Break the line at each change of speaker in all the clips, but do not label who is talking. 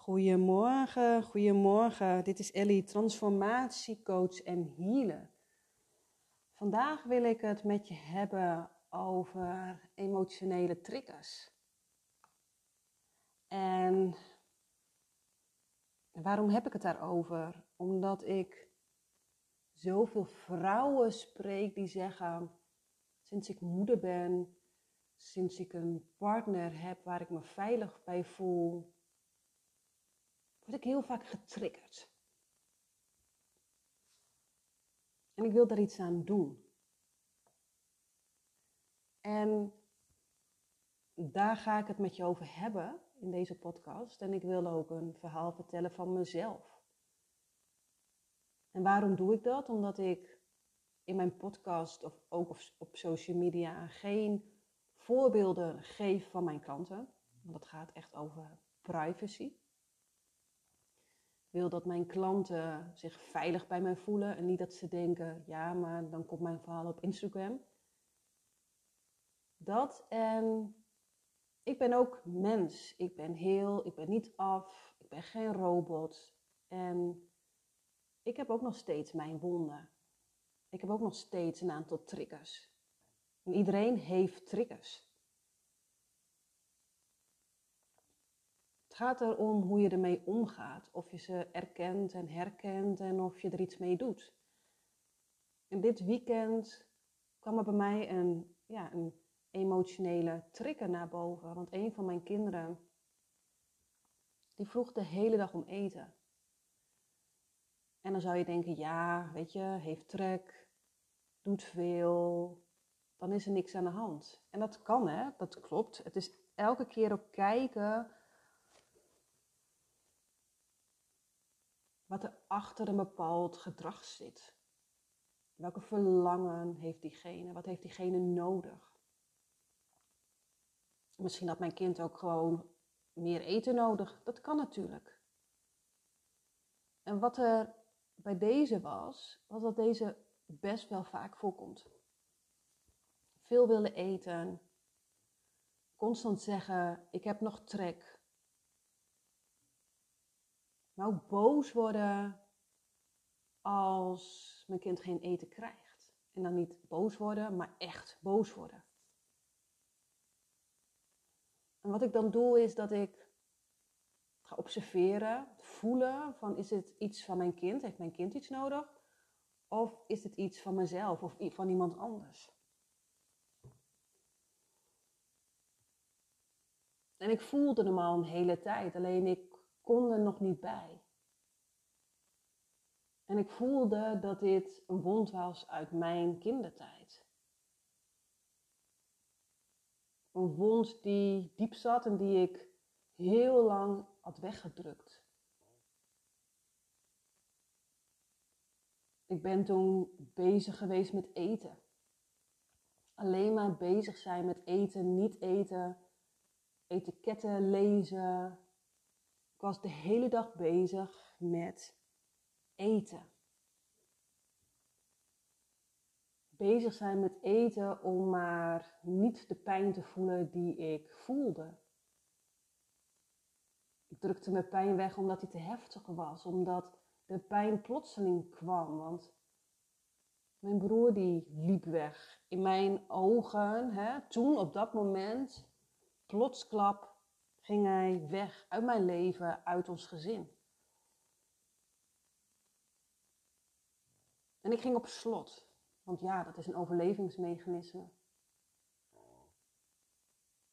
Goedemorgen, goedemorgen. Dit is Ellie, transformatiecoach en healer. Vandaag wil ik het met je hebben over emotionele triggers. En waarom heb ik het daarover? Omdat ik zoveel vrouwen spreek die zeggen: sinds ik moeder ben, sinds ik een partner heb waar ik me veilig bij voel, word ik heel vaak getriggerd. En ik wil daar iets aan doen. En daar ga ik het met je over hebben in deze podcast. En ik wil ook een verhaal vertellen van mezelf. En waarom doe ik dat? Omdat ik in mijn podcast of ook op social media geen voorbeelden geef van mijn klanten. Want dat gaat echt over privacy. Wil dat mijn klanten zich veilig bij mij voelen en niet dat ze denken, ja, maar dan komt mijn verhaal op Instagram. Dat en ik ben ook mens. Ik ben heel, ik ben niet af, ik ben geen robot. En ik heb ook nog steeds mijn wonden. Ik heb ook nog steeds een aantal triggers. En iedereen heeft triggers. Gaat erom hoe je ermee omgaat. Of je ze erkent en herkent en of je er iets mee doet. En dit weekend kwam er bij mij een, ja, een emotionele trigger naar boven. Want een van mijn kinderen, die vroeg de hele dag om eten. En dan zou je denken, ja, weet je, heeft trek, doet veel, dan is er niks aan de hand. En dat kan, hè, dat klopt. Het is elke keer ook kijken wat er achter een bepaald gedrag zit. Welke verlangen heeft diegene? Wat heeft diegene nodig? Misschien had mijn kind ook gewoon meer eten nodig. Dat kan natuurlijk. En wat er bij deze was, was dat deze best wel vaak voorkomt. Veel willen eten, constant zeggen: Ik heb nog trek. Ook boos worden als mijn kind geen eten krijgt. En dan niet boos worden, maar echt boos worden. En wat ik dan doe is dat ik ga observeren, voelen van is het iets van mijn kind, heeft mijn kind iets nodig? Of is het iets van mezelf of van iemand anders? En ik voelde hem al een hele tijd, alleen ik kon er nog niet bij. En ik voelde dat dit een wond was uit mijn kindertijd. Een wond die diep zat en die ik heel lang had weggedrukt. Ik ben toen bezig geweest met eten. Alleen maar bezig zijn met eten, niet eten, etiketten lezen. Ik was de hele dag bezig met eten. Bezig zijn met eten om maar niet de pijn te voelen die ik voelde. Ik drukte mijn pijn weg omdat die te heftig was, omdat de pijn plotseling kwam. Want mijn broer die liep weg. In mijn ogen, hè, toen op dat moment, plotsklap, ging hij weg uit mijn leven, uit ons gezin. En ik ging op slot, want ja, dat is een overlevingsmechanisme.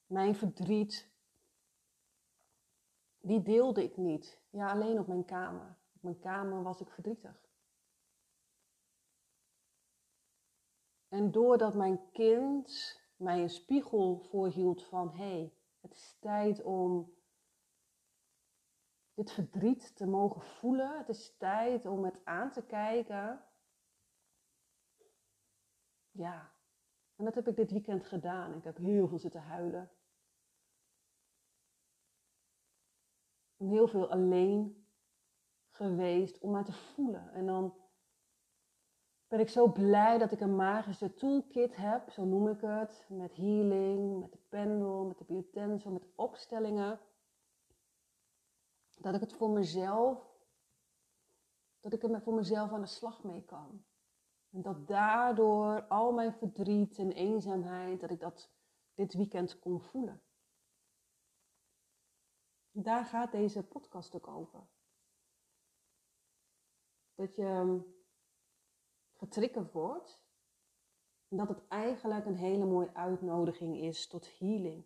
Mijn verdriet, die deelde ik niet. Ja, alleen op mijn kamer. Op mijn kamer was ik verdrietig. En doordat mijn kind mij een spiegel voorhield van hé, hey, het is tijd om dit verdriet te mogen voelen. Het is tijd om het aan te kijken. Ja, en dat heb ik dit weekend gedaan. Ik heb heel veel zitten huilen. En heel veel alleen geweest om maar te voelen. En dan ben ik zo blij dat ik een magische toolkit heb, zo noem ik het, met healing, met de pendel, met de biotensel, met opstellingen. dat ik het voor mezelf, dat ik er voor mezelf aan de slag mee kan. En dat daardoor al mijn verdriet en eenzaamheid, dat ik dat dit weekend kon voelen. Daar gaat deze podcast ook over. Dat je getriggerd wordt dat het eigenlijk een hele mooie uitnodiging is tot healing.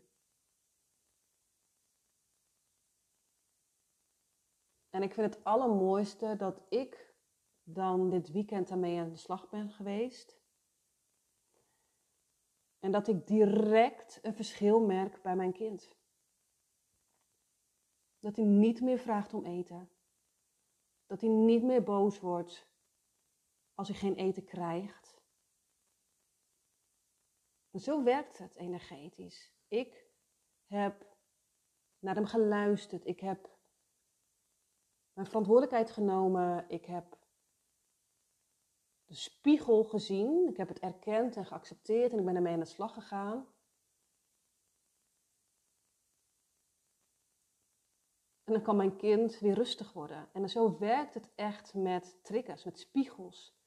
En ik vind het allermooiste dat ik dan dit weekend daarmee aan de slag ben geweest. En dat ik direct een verschil merk bij mijn kind. Dat hij niet meer vraagt om eten. Dat hij niet meer boos wordt als hij geen eten krijgt. Zo werkt het energetisch. Ik heb naar hem geluisterd. Ik heb mijn verantwoordelijkheid genomen. Ik heb de spiegel gezien. Ik heb het erkend en geaccepteerd en ik ben ermee aan de slag gegaan. En dan kan mijn kind weer rustig worden. En zo werkt het echt met triggers, met spiegels.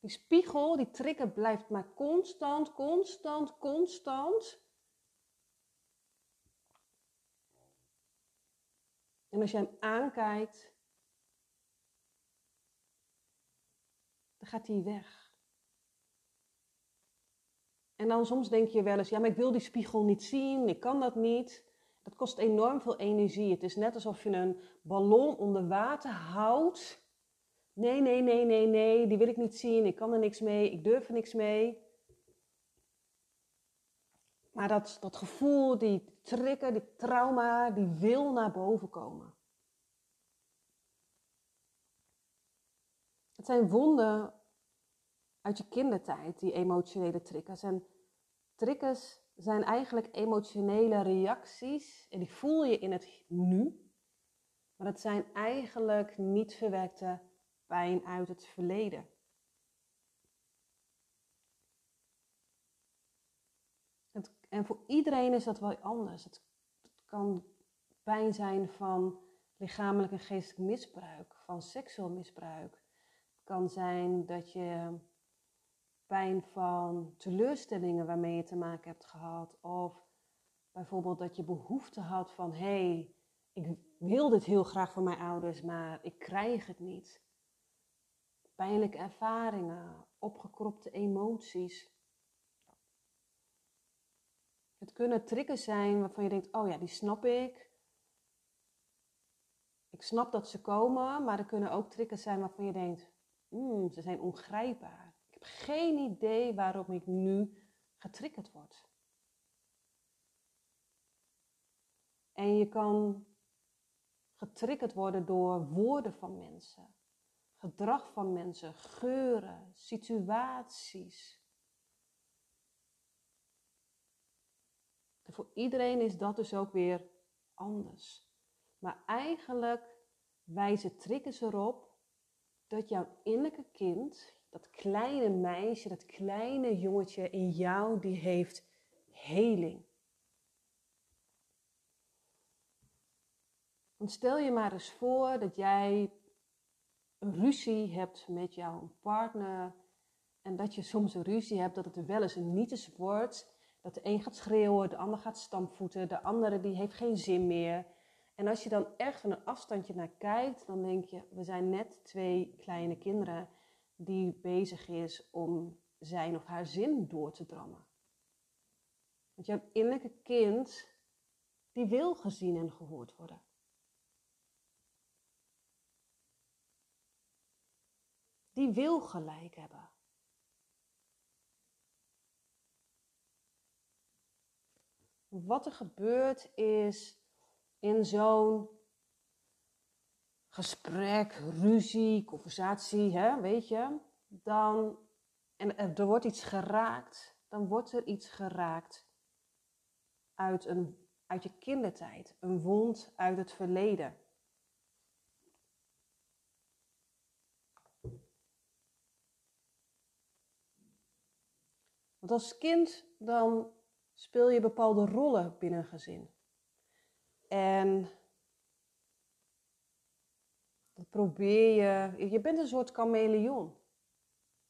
Die spiegel, die trigger blijft maar constant, constant, constant. En als je hem aankijkt, dan gaat hij weg. En dan soms denk je wel eens, ja, maar ik wil die spiegel niet zien, ik kan dat niet. Dat kost enorm veel energie. Het is net alsof je een ballon onder water houdt. Nee, nee, nee, nee, nee, die wil ik niet zien, ik kan er niks mee, ik durf er niks mee. Maar dat, dat gevoel, die trigger, die trauma, die wil naar boven komen. Het zijn wonden uit je kindertijd, die emotionele triggers. En triggers zijn eigenlijk emotionele reacties en die voel je in het nu. Maar dat zijn eigenlijk niet verwerkte pijn uit het verleden. Het, en voor iedereen is dat wel anders. Het, kan pijn zijn van lichamelijk en geestelijk misbruik, van seksueel misbruik. Het kan zijn dat je pijn van teleurstellingen waarmee je te maken hebt gehad. Of bijvoorbeeld dat je behoefte had van hé, hey, ik wil dit heel graag van mijn ouders, maar ik krijg het niet. Pijnlijke ervaringen, opgekropte emoties. Het kunnen triggers zijn waarvan je denkt, oh ja, die snap ik. Ik snap dat ze komen, maar er kunnen ook triggers zijn waarvan je denkt, mm, ze zijn ongrijpbaar heb geen idee waarom ik nu getriggerd word. En je kan getriggerd worden door woorden van mensen, gedrag van mensen, geuren, situaties. En voor iedereen is dat dus ook weer anders. Maar eigenlijk wijzen triggers erop dat jouw innerlijke kind, dat kleine meisje, dat kleine jongetje in jou, die heeft heling. Want stel je maar eens voor dat jij ruzie hebt met jouw partner en dat je soms een ruzie hebt, dat het wel eens een nietes wordt, dat de een gaat schreeuwen, de ander gaat stampvoeten, de andere die heeft geen zin meer. En als je dan echt van een afstandje naar kijkt, dan denk je, we zijn net twee kleine kinderen die bezig is om zijn of haar zin door te drammen. Want jouw innerlijke kind, die wil gezien en gehoord worden. Die wil gelijk hebben. Wat er gebeurt is in zo'n gesprek, ruzie, conversatie, hè, weet je, dan, en er wordt iets geraakt, dan wordt er iets geraakt uit, een, uit je kindertijd, een wond uit het verleden. Want als kind dan speel je bepaalde rollen binnen een gezin. En probeer je, je bent een soort chameleon.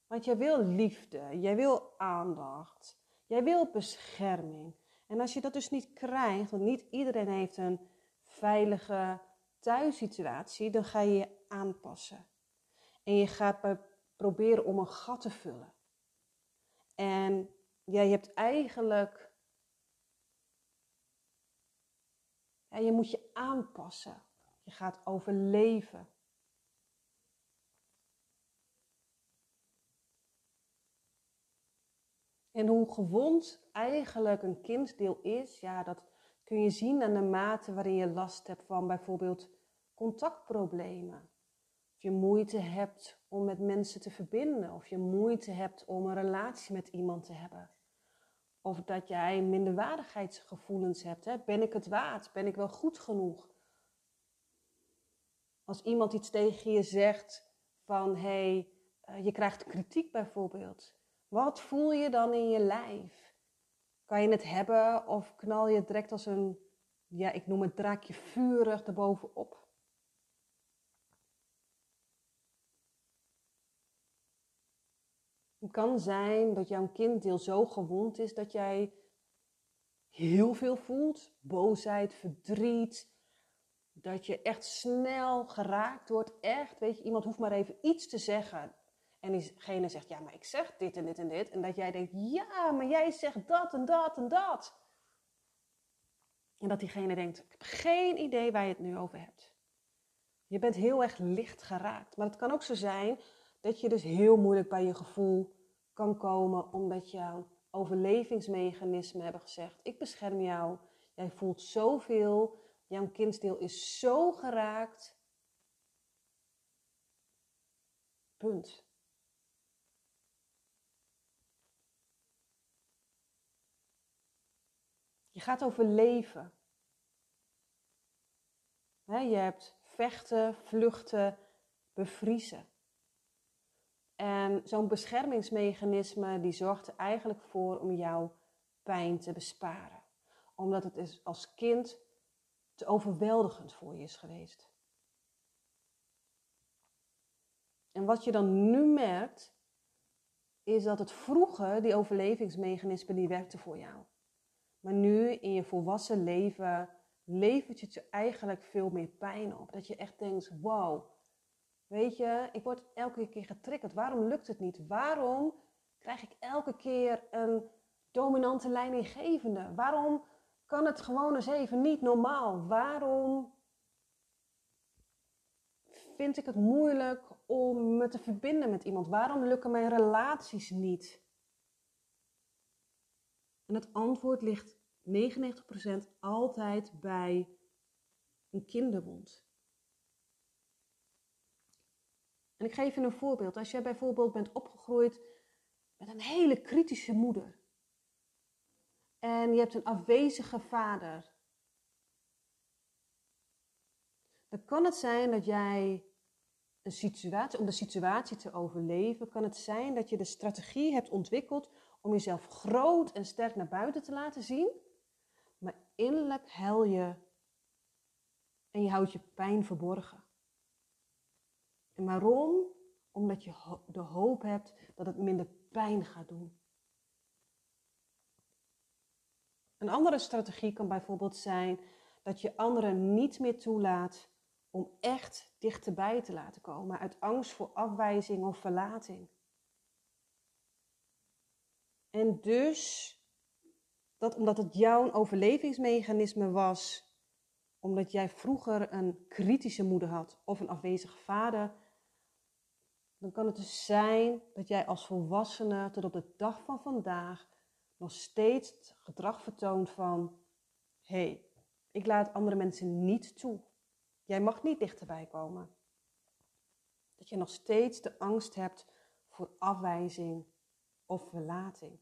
Want jij wil liefde, jij wil aandacht, jij wil bescherming. En als je dat dus niet krijgt, want niet iedereen heeft een veilige thuissituatie, dan ga je je aanpassen. En je gaat proberen om een gat te vullen. En ja, je hebt eigenlijk. Ja, je moet je aanpassen. Je gaat overleven. En hoe gewond eigenlijk een kinddeel is, ja, dat kun je zien aan de mate waarin je last hebt van bijvoorbeeld contactproblemen. Of je moeite hebt om met mensen te verbinden, of je moeite hebt om een relatie met iemand te hebben. Of dat jij minderwaardigheidsgevoelens hebt. Hè? Ben ik het waard? Ben ik wel goed genoeg? Als iemand iets tegen je zegt van hé, hey, eh, je krijgt kritiek bijvoorbeeld. Wat voel je dan in je lijf? Kan je het hebben of knal je direct als een, ja, ik noem het draakje vurig erbovenop? Het kan zijn dat jouw kinddeel zo gewond is dat jij heel veel voelt. Boosheid, verdriet. Dat je echt snel geraakt wordt. Echt, weet je, iemand hoeft maar even iets te zeggen. En diegene zegt, ja, maar ik zeg dit en dit en dit. En dat jij denkt, ja, maar jij zegt dat en dat en dat. En dat diegene denkt, ik heb geen idee waar je het nu over hebt. Je bent heel erg licht geraakt. Maar het kan ook zo zijn dat je dus heel moeilijk bij je gevoel kan komen omdat jouw overlevingsmechanismen hebben gezegd: ik bescherm jou. Jij voelt zoveel. Jouw kindsdeel is zo geraakt. Punt. Je gaat overleven. je hebt vechten, vluchten, bevriezen. En zo'n beschermingsmechanisme die zorgt er eigenlijk voor om jouw pijn te besparen. Omdat het is als kind te overweldigend voor je is geweest. En wat je dan nu merkt, is dat het vroeger, die overlevingsmechanismen, die werkten voor jou. Maar nu in je volwassen leven levert het je eigenlijk veel meer pijn op. Dat je echt denkt, wow, weet je, ik word elke keer getriggerd. Waarom lukt het niet? Waarom krijg ik elke keer een dominante leidinggevende? Waarom kan het gewoon eens even niet normaal? Waarom vind ik het moeilijk om me te verbinden met iemand? Waarom lukken mijn relaties niet? En het antwoord ligt 99% altijd bij een kinderwond. En ik geef je een voorbeeld. Als jij bijvoorbeeld bent opgegroeid met een hele kritische moeder. En je hebt een afwezige vader. Dan kan het zijn dat jij een situatie, om de situatie te overleven, kan het zijn dat je de strategie hebt ontwikkeld om jezelf groot en sterk naar buiten te laten zien. Maar innerlijk huil je en je houdt je pijn verborgen. En waarom? Omdat je de hoop hebt dat het minder pijn gaat doen. Een andere strategie kan bijvoorbeeld zijn dat je anderen niet meer toelaat om echt dichterbij te laten komen uit angst voor afwijzing of verlating. En dus, dat omdat het jouw overlevingsmechanisme was, omdat jij vroeger een kritische moeder had of een afwezige vader, dan kan het dus zijn dat jij als volwassene tot op de dag van vandaag nog steeds het gedrag vertoont van: hé, hey, ik laat andere mensen niet toe. Jij mag niet dichterbij komen. Dat je nog steeds de angst hebt voor afwijzing of verlating.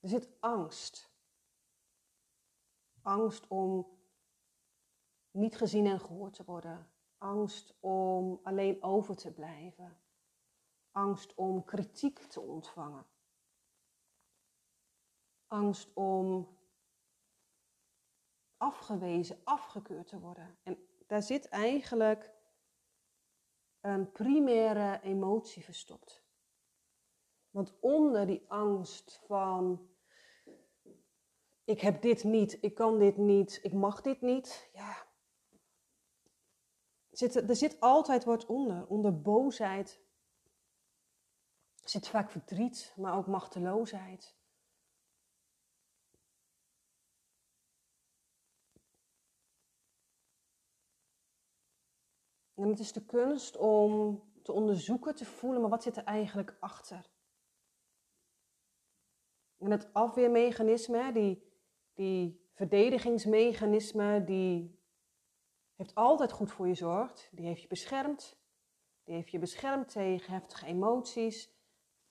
Er zit angst. Angst om niet gezien en gehoord te worden. Angst om alleen over te blijven. Angst om kritiek te ontvangen. Angst om afgewezen, afgekeurd te worden. En daar zit eigenlijk een primaire emotie verstopt. Want onder die angst van ik heb dit niet, ik kan dit niet, ik mag dit niet, ja. Zit, er zit altijd wat onder. Onder boosheid zit vaak verdriet, maar ook machteloosheid. En het is de kunst om te onderzoeken, te voelen, maar wat zit er eigenlijk achter? En het afweermechanisme, die, die verdedigingsmechanisme, die heeft altijd goed voor je zorgd. Die heeft je beschermd. Die heeft je beschermd tegen heftige emoties.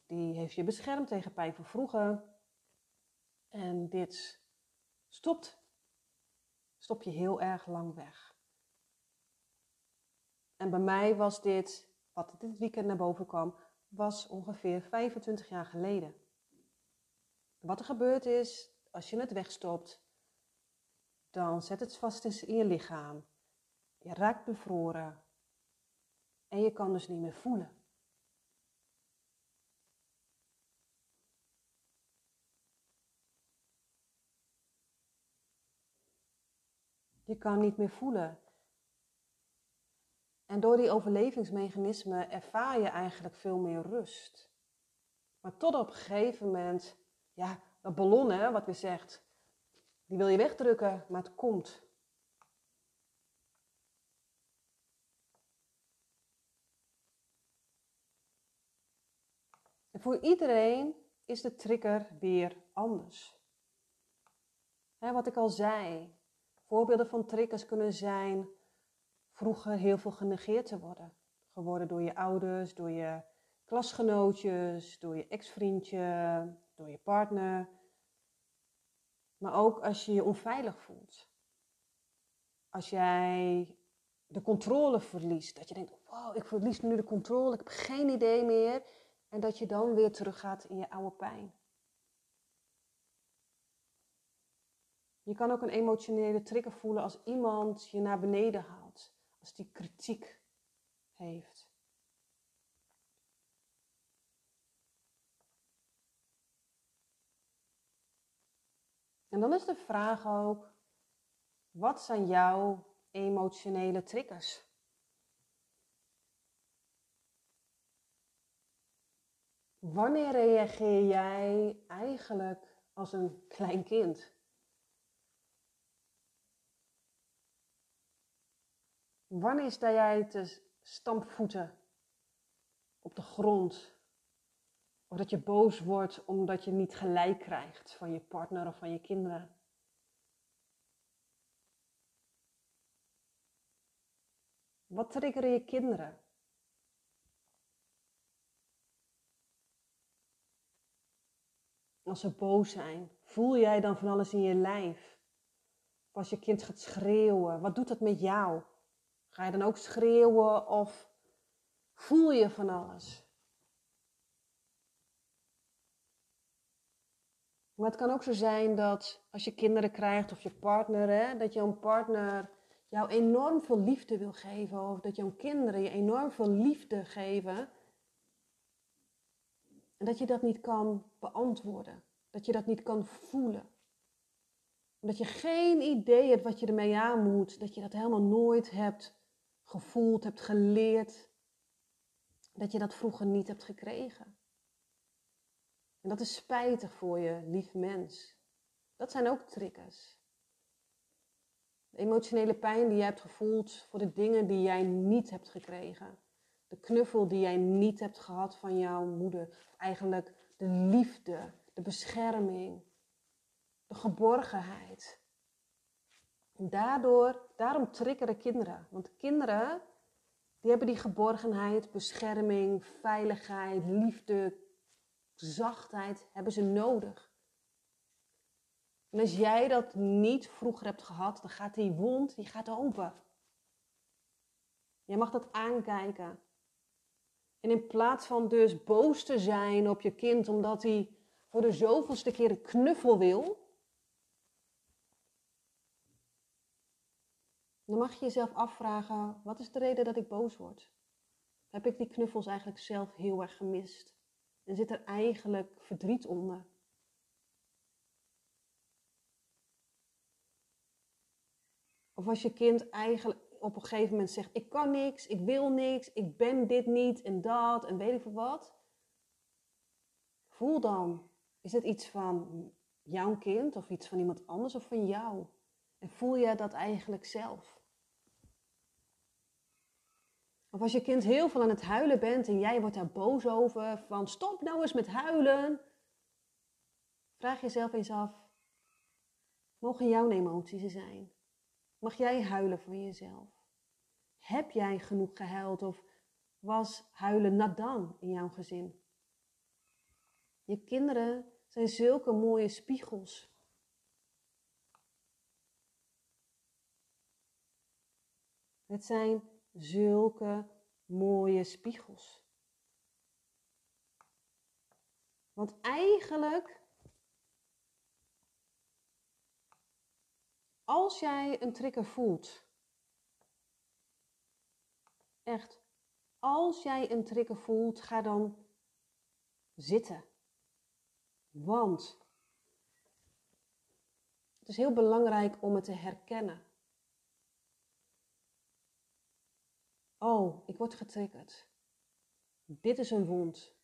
Die heeft je beschermd tegen pijn van vroeger. En dit stopt. Stop je heel erg lang weg. En bij mij was dit, wat dit weekend naar boven kwam, was ongeveer 25 jaar geleden. Wat er gebeurt is, als je het wegstopt, dan zet het vast in je lichaam. Je raakt bevroren. En je kan dus niet meer voelen. Je kan niet meer voelen. En door die overlevingsmechanismen ervaar je eigenlijk veel meer rust. Maar tot op een gegeven moment, ja, dat ballon, hè, wat weer zegt, die wil je wegdrukken, maar het komt. Voor iedereen is de trigger weer anders. wat ik al zei, voorbeelden van triggers kunnen zijn vroeger heel veel genegeerd te worden. Geworden door je ouders, door je klasgenootjes, door je ex-vriendje, door je partner. Maar ook als je je onveilig voelt. Als jij de controle verliest. Dat je denkt, wow, ik verlies nu de controle, ik heb geen idee meer. En dat je dan weer teruggaat in je oude pijn. Je kan ook een emotionele trigger voelen als iemand je naar beneden haalt. Als die kritiek heeft. En dan is de vraag ook, wat zijn jouw emotionele triggers? Wanneer reageer jij eigenlijk als een klein kind? Wanneer sta jij te stampvoeten op de grond? Of dat je boos wordt omdat je niet gelijk krijgt van je partner of van je kinderen? Wat triggeren je kinderen? Als ze boos zijn, voel jij dan van alles in je lijf? Als je kind gaat schreeuwen, wat doet dat met jou? Ga je dan ook schreeuwen of voel je van alles? Maar het kan ook zo zijn dat als je kinderen krijgt of je partner, hè, dat jouw partner jou enorm veel liefde wil geven. Of dat jouw kinderen je enorm veel liefde geven. En dat je dat niet kan beantwoorden. Dat je dat niet kan voelen. Omdat je geen idee hebt wat je ermee aan moet. Dat je dat helemaal nooit hebt gevoeld, hebt geleerd. Dat je dat vroeger niet hebt gekregen. En dat is spijtig voor je, lief mens. Dat zijn ook triggers. De emotionele pijn die je hebt gevoeld voor de dingen die jij niet hebt gekregen. De knuffel die jij niet hebt gehad van jouw moeder. Eigenlijk de liefde, de bescherming, de geborgenheid. En daardoor, daarom triggeren kinderen. Want kinderen, die hebben die geborgenheid, bescherming, veiligheid, liefde, zachtheid, hebben ze nodig. En als jij dat niet vroeger hebt gehad, dan gaat die wond, die gaat open. Jij mag dat aankijken. En in plaats van dus boos te zijn op je kind omdat hij voor de zoveelste keer een knuffel wil, Dan mag je jezelf afvragen, wat is de reden dat ik boos word? Heb ik die knuffels eigenlijk zelf heel erg gemist? En zit er eigenlijk verdriet onder? Of als je kind eigenlijk op een gegeven moment zegt: Ik kan niks, ik wil niks, ik ben dit niet en dat en weet ik veel wat. Voel dan: is het iets van jouw kind of iets van iemand anders of van jou? En voel je dat eigenlijk zelf? Of als je kind heel veel aan het huilen bent en jij wordt daar boos over, van stop nou eens met huilen. Vraag jezelf eens af, mogen jouw emoties er zijn? Mag jij huilen voor jezelf? Heb jij genoeg gehuild of was huilen nadan in jouw gezin? Je kinderen zijn zulke mooie spiegels. Het zijn zulke mooie spiegels. Want eigenlijk, als jij een trigger voelt, echt, als jij een trigger voelt, ga dan zitten. Want het is heel belangrijk om het te herkennen. Oh, ik word getriggerd. Dit is een wond.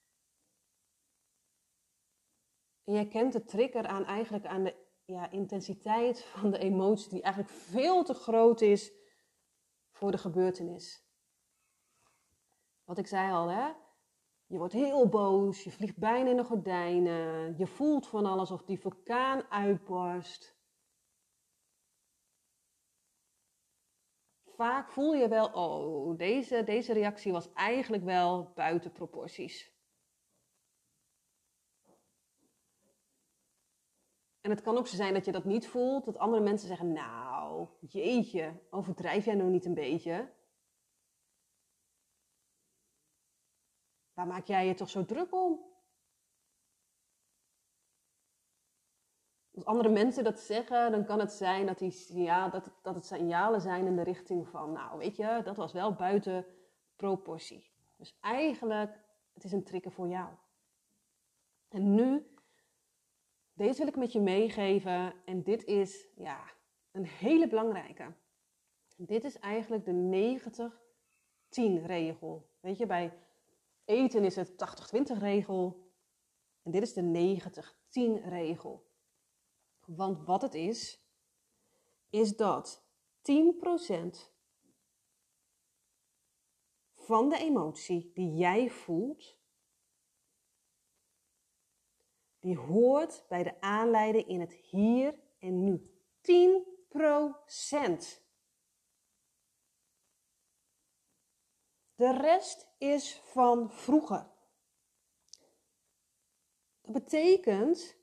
En jij kent de trigger aan eigenlijk aan de ja, intensiteit van de emotie die eigenlijk veel te groot is voor de gebeurtenis. Wat ik zei al, hè? Je wordt heel boos, je vliegt bijna in de gordijnen, je voelt van alles of die vulkaan uitbarst. vaak voel je wel, oh, deze, deze reactie was eigenlijk wel buiten proporties. En het kan ook zo zijn dat je dat niet voelt, dat andere mensen zeggen, nou, jeetje, overdrijf jij nou niet een beetje? Waar maak jij je toch zo druk om? als andere mensen dat zeggen, dan kan het zijn dat, die, ja, dat, dat het signalen zijn in de richting van, nou weet je, dat was wel buiten proportie. Dus eigenlijk, het is een trigger voor jou. En nu, deze wil ik met je meegeven en dit is, ja, een hele belangrijke. Dit is eigenlijk de 90-10 regel. Weet je, bij eten is het 80-20 regel en dit is de 90-10 regel. Want wat het is, is dat 10% van de emotie die jij voelt, die hoort bij de aanleiding in het hier en nu. 10%. De rest is van vroeger. Dat betekent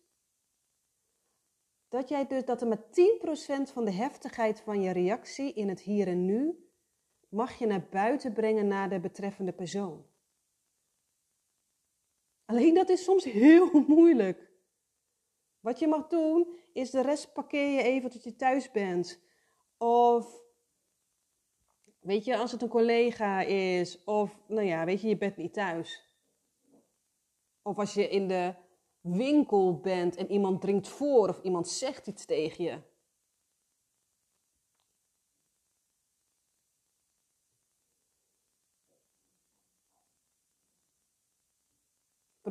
dat, jij dus, dat er met 10% van de heftigheid van je reactie in het hier en nu mag je naar buiten brengen naar de betreffende persoon. Alleen dat is soms heel moeilijk. Wat je mag doen, is de rest parkeer je even tot je thuis bent. Of, weet je, als het een collega is. Of, nou ja, weet je, je bent niet thuis. Of als je in de winkel bent en iemand drinkt voor of iemand zegt iets tegen je.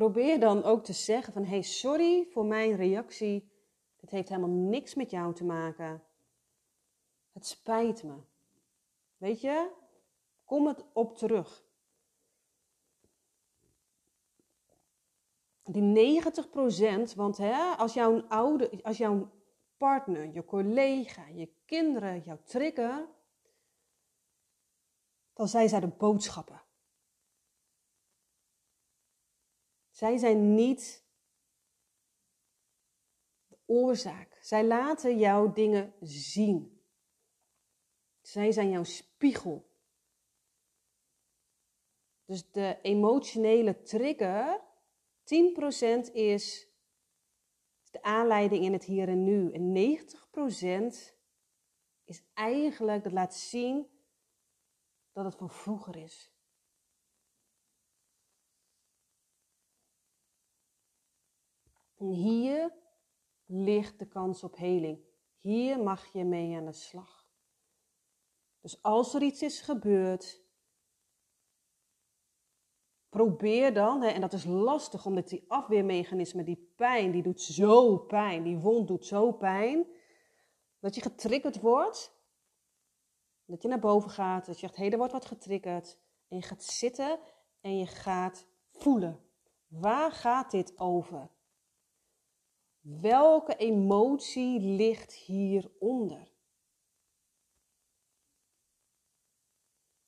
Probeer dan ook te zeggen van hey, sorry voor mijn reactie. Dit heeft helemaal niks met jou te maken. Het spijt me. Weet je? Kom het op terug. die 90%, want hè, als, jouw oude, als jouw partner, je collega, je kinderen jouw trigger, dan zijn zij de boodschappen. Zij zijn niet de oorzaak. Zij laten jou dingen zien. Zij zijn jouw spiegel. Dus de emotionele trigger 10% is de aanleiding in het hier en nu. En 90% is eigenlijk, dat laat zien dat het van vroeger is. En hier ligt de kans op heling. Hier mag je mee aan de slag. Dus als er iets is gebeurd, probeer dan, hè, en dat is lastig omdat die afweermechanisme, die pijn, die doet zo pijn, die wond doet zo pijn, dat je getriggerd wordt, dat je naar boven gaat, dat je zegt, hé, hey, er wordt wat getriggerd, en je gaat zitten en je gaat voelen. Waar gaat dit over? Welke emotie ligt hieronder?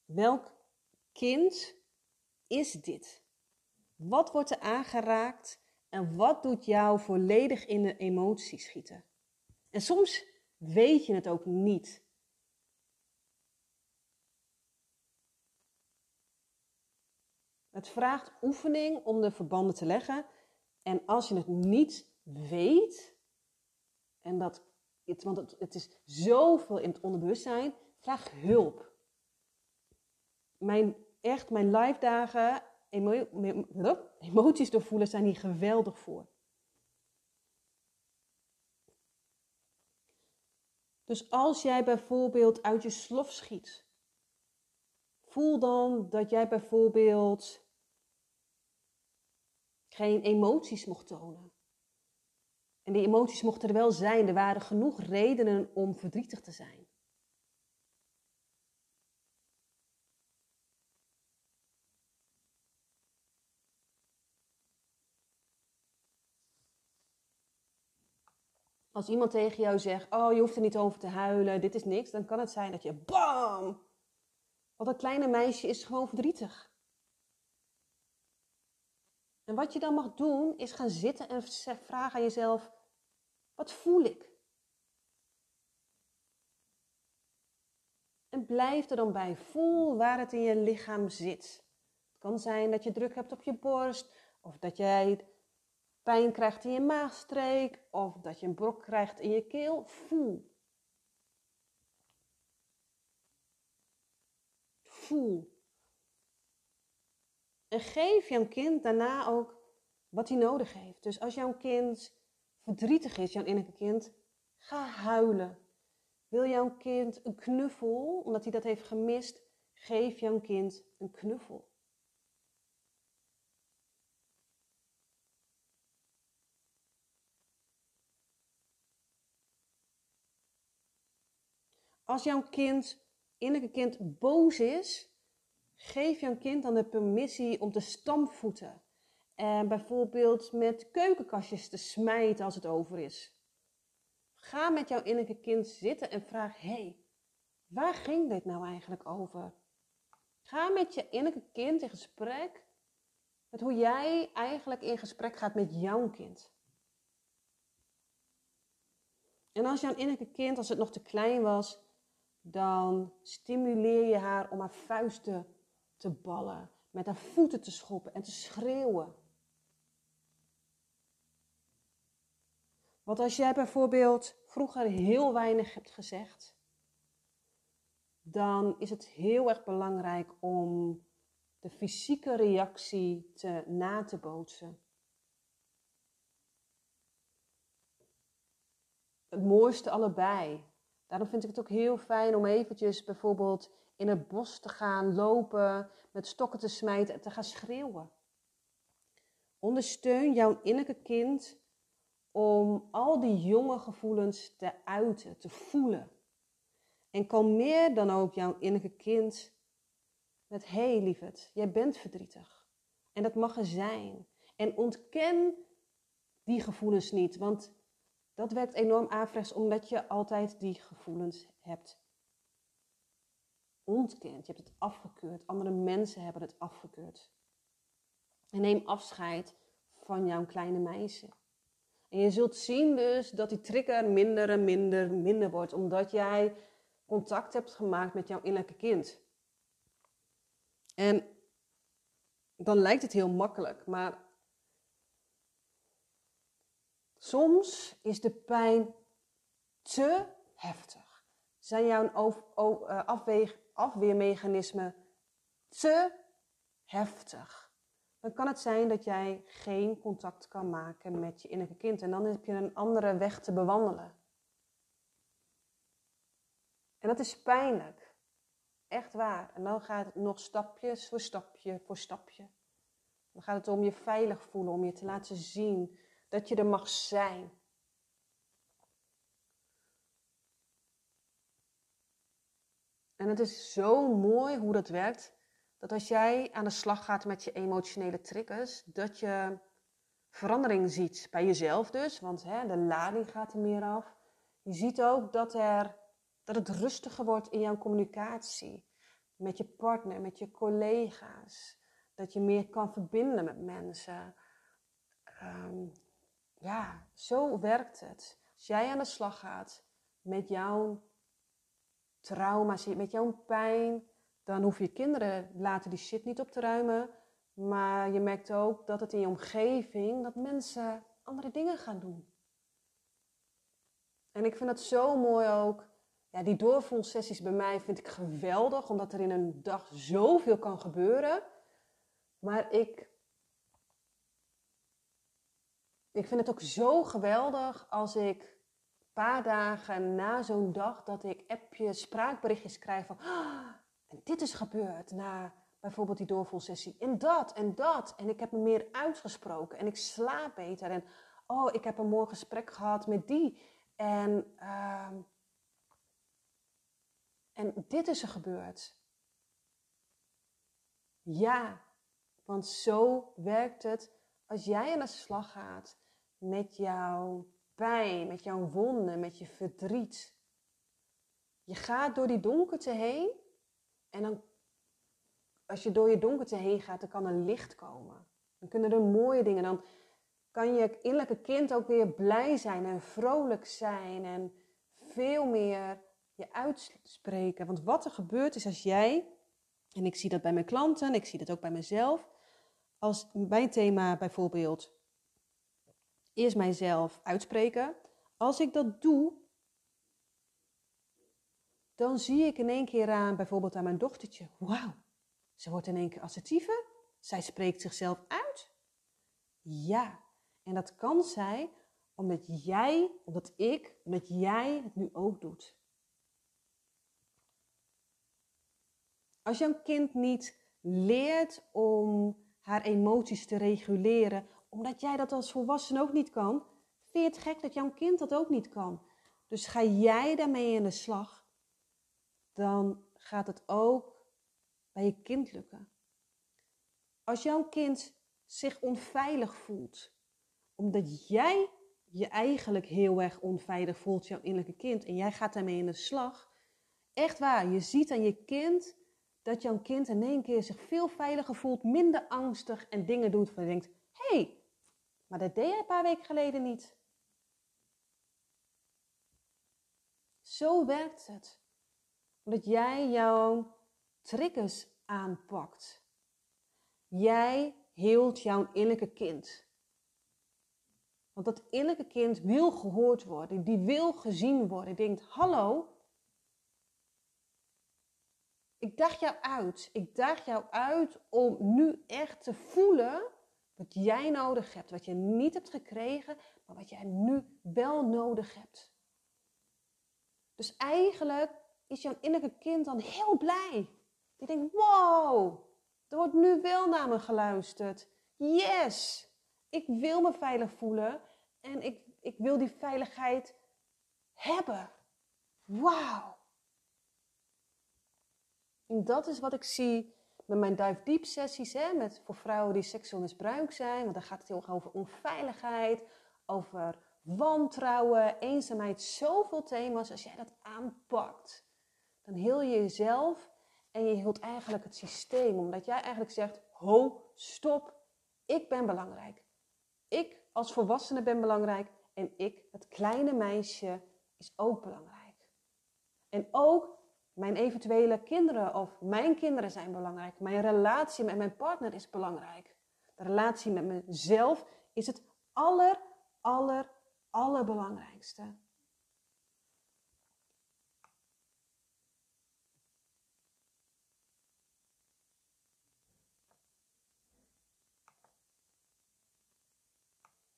Welk kind is dit? Wat wordt er aangeraakt en wat doet jou volledig in de emotie schieten? En soms weet je het ook niet. Het vraagt oefening om de verbanden te leggen. En als je het niet weet, en dat, want het, het is zoveel in het onderbewustzijn, vraag hulp. Mijn, echt, mijn live dagen, emo, emoties doorvoelen, zijn hier geweldig voor. Dus als jij bijvoorbeeld uit je slof schiet, voel dan dat jij bijvoorbeeld geen emoties mocht tonen. En die emoties mochten er wel zijn. Er waren genoeg redenen om verdrietig te zijn. Als iemand tegen jou zegt: Oh, je hoeft er niet over te huilen, dit is niks, dan kan het zijn dat je BAM! Want dat kleine meisje is gewoon verdrietig. En wat je dan mag doen, is gaan zitten en vragen aan jezelf: wat voel ik? En blijf er dan bij. Voel waar het in je lichaam zit. Het kan zijn dat je druk hebt op je borst, of dat jij pijn krijgt in je maagstreek, of dat je een brok krijgt in je keel. Voel. Voel. En geef jouw kind daarna ook wat hij nodig heeft. Dus als jouw kind verdrietig is, jouw innerlijke kind, ga huilen. Wil jouw kind een knuffel, omdat hij dat heeft gemist, geef jouw kind een knuffel. Als jouw kind, innerlijke kind, boos is, geef jouw kind dan de permissie om te stampvoeten. En bijvoorbeeld met keukenkastjes te smijten als het over is. Ga met jouw innerlijke kind zitten en vraag: hé, hey, waar ging dit nou eigenlijk over? Ga met je innerlijke kind in gesprek met hoe jij eigenlijk in gesprek gaat met jouw kind. En als jouw innerlijke kind, als het nog te klein was, dan stimuleer je haar om haar vuisten te ballen, met haar voeten te schoppen en te schreeuwen. Want als jij bijvoorbeeld vroeger heel weinig hebt gezegd, dan is het heel erg belangrijk om de fysieke reactie te, na te bootsen. Het mooiste allebei. Daarom vind ik het ook heel fijn om eventjes bijvoorbeeld in het bos te gaan lopen, met stokken te smijten en te gaan schreeuwen. Ondersteun jouw innerlijke kind om al die jonge gevoelens te uiten, te voelen. En kalmeer dan ook jouw innerlijke kind met: hé hey, lieverd, jij bent verdrietig. En dat mag er zijn. En ontken die gevoelens niet, want dat werkt enorm averechts omdat je altijd die gevoelens hebt ontkend. Je hebt het afgekeurd. Andere mensen hebben het afgekeurd. En neem afscheid van jouw kleine meisje. En je zult zien dus dat die trigger minder en minder, minder wordt, omdat jij contact hebt gemaakt met jouw innerlijke kind. En dan lijkt het heel makkelijk, maar soms is de pijn te heftig, Zijn jouw uh, afweeg, afweermechanismen te heftig? Dan kan het zijn dat jij geen contact kan maken met je innerlijke kind. En dan heb je een andere weg te bewandelen. En dat is pijnlijk. Echt waar. En dan gaat het nog stapjes voor stapje voor stapje. Dan gaat het om je veilig voelen, om je te laten zien dat je er mag zijn. En het is zo mooi hoe dat werkt, dat als jij aan de slag gaat met je emotionele triggers, dat je verandering ziet bij jezelf dus, want hè, de lading gaat er meer af. Je ziet ook dat, er, dat het rustiger wordt in jouw communicatie met je partner, met je collega's. Dat je meer kan verbinden met mensen. Um, ja, zo werkt het. Als jij aan de slag gaat met jouw trauma's, met jouw pijn, dan hoef je kinderen later die shit niet op te ruimen. Maar je merkt ook dat het in je omgeving, dat mensen andere dingen gaan doen. En ik vind het zo mooi ook. Ja, die doorvoelsessies bij mij vind ik geweldig, omdat er in een dag zoveel kan gebeuren. Maar ik ik vind het ook zo geweldig als ik paar dagen na zo'n dag dat ik appjes, spraakberichtjes krijg van ah, en dit is gebeurd na bijvoorbeeld die doorvoelsessie. En dat en dat. En ik heb me meer uitgesproken. En ik slaap beter. En oh ik heb een mooi gesprek gehad met die. En uh, en dit is er gebeurd. Ja, want zo werkt het. Als jij aan de slag gaat met jouw pijn, met jouw wonden, met je verdriet. Je gaat door die donkerte heen en dan, als je door je donkerte heen gaat, dan kan er licht komen. Dan kunnen er mooie dingen, dan kan je innerlijke kind ook weer blij zijn en vrolijk zijn en veel meer je uitspreken. Want wat er gebeurt is als jij, en ik zie dat bij mijn klanten, ik zie dat ook bij mezelf, als mijn thema bijvoorbeeld eerst mijzelf uitspreken. Als ik dat doe, dan zie ik in één keer aan, bijvoorbeeld aan mijn dochtertje, wauw, ze wordt in één keer assertiever. Zij spreekt zichzelf uit. Ja, en dat kan zijn omdat jij, omdat ik, omdat jij het nu ook doet. Als jouw kind niet leert om haar emoties te reguleren, omdat jij dat als volwassene ook niet kan, vind je het gek dat jouw kind dat ook niet kan. Dus ga jij daarmee in de slag, dan gaat het ook bij je kind lukken. Als jouw kind zich onveilig voelt, omdat jij je eigenlijk heel erg onveilig voelt, jouw innerlijke kind, en jij gaat daarmee in de slag, echt waar, je ziet aan je kind dat jouw kind in één keer zich veel veiliger voelt, minder angstig en dingen doet waar je denkt, hé, hey, maar dat deed jij een paar weken geleden niet. Zo werkt het. Omdat jij jouw triggers aanpakt. Jij hield jouw innerlijke kind. Want dat innerlijke kind wil gehoord worden, die wil gezien worden. Die denkt, hallo, ik daag jou uit. Ik daag jou uit om nu echt te voelen wat jij nodig hebt, wat je niet hebt gekregen, maar wat jij nu wel nodig hebt. Dus eigenlijk is jouw innerlijke kind dan heel blij. Die denkt, wow, er wordt nu wel naar me geluisterd. Yes, ik wil me veilig voelen en ik, ik wil die veiligheid hebben. Wauw. En dat is wat ik zie met mijn dive deep sessies, hè, met, voor vrouwen die seksueel misbruikt zijn. Want dan gaat het heel erg over onveiligheid, over wantrouwen, eenzaamheid. Zoveel thema's. Als jij dat aanpakt, dan heel je jezelf en je hield eigenlijk het systeem. Omdat jij eigenlijk zegt, ho, stop, ik ben belangrijk. Ik als volwassene ben belangrijk en ik, het kleine meisje, is ook belangrijk. En ook mijn eventuele kinderen of mijn kinderen zijn belangrijk. Mijn relatie met mijn partner is belangrijk. De relatie met mezelf is het aller, aller, allerbelangrijkste.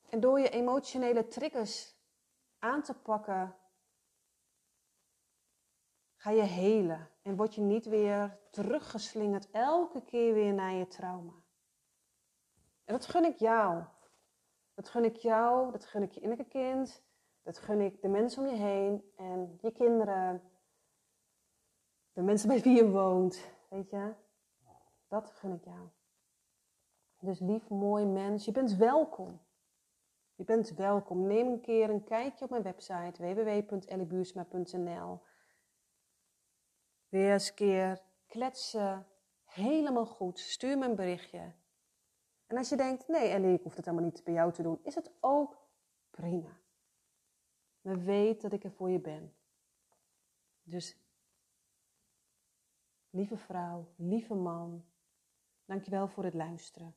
En door je emotionele triggers aan te pakken, ga je helen en word je niet weer teruggeslingerd elke keer weer naar je trauma. En dat gun ik jou. Dat gun ik jou, dat gun ik je innerlijke kind, dat gun ik de mensen om je heen en je kinderen, de mensen bij wie je woont, weet je. Dat gun ik jou. Dus lief, mooi mens, je bent welkom. Je bent welkom. Neem een keer een kijkje op mijn website www.elliebuursma.nl. Weer eens een keer kletsen. Helemaal goed. Stuur me een berichtje. En als je denkt, nee Ellie, ik hoef het helemaal niet bij jou te doen, is het ook prima. Maar weet dat ik er voor je ben. Dus, lieve vrouw, lieve man, dankjewel voor het luisteren.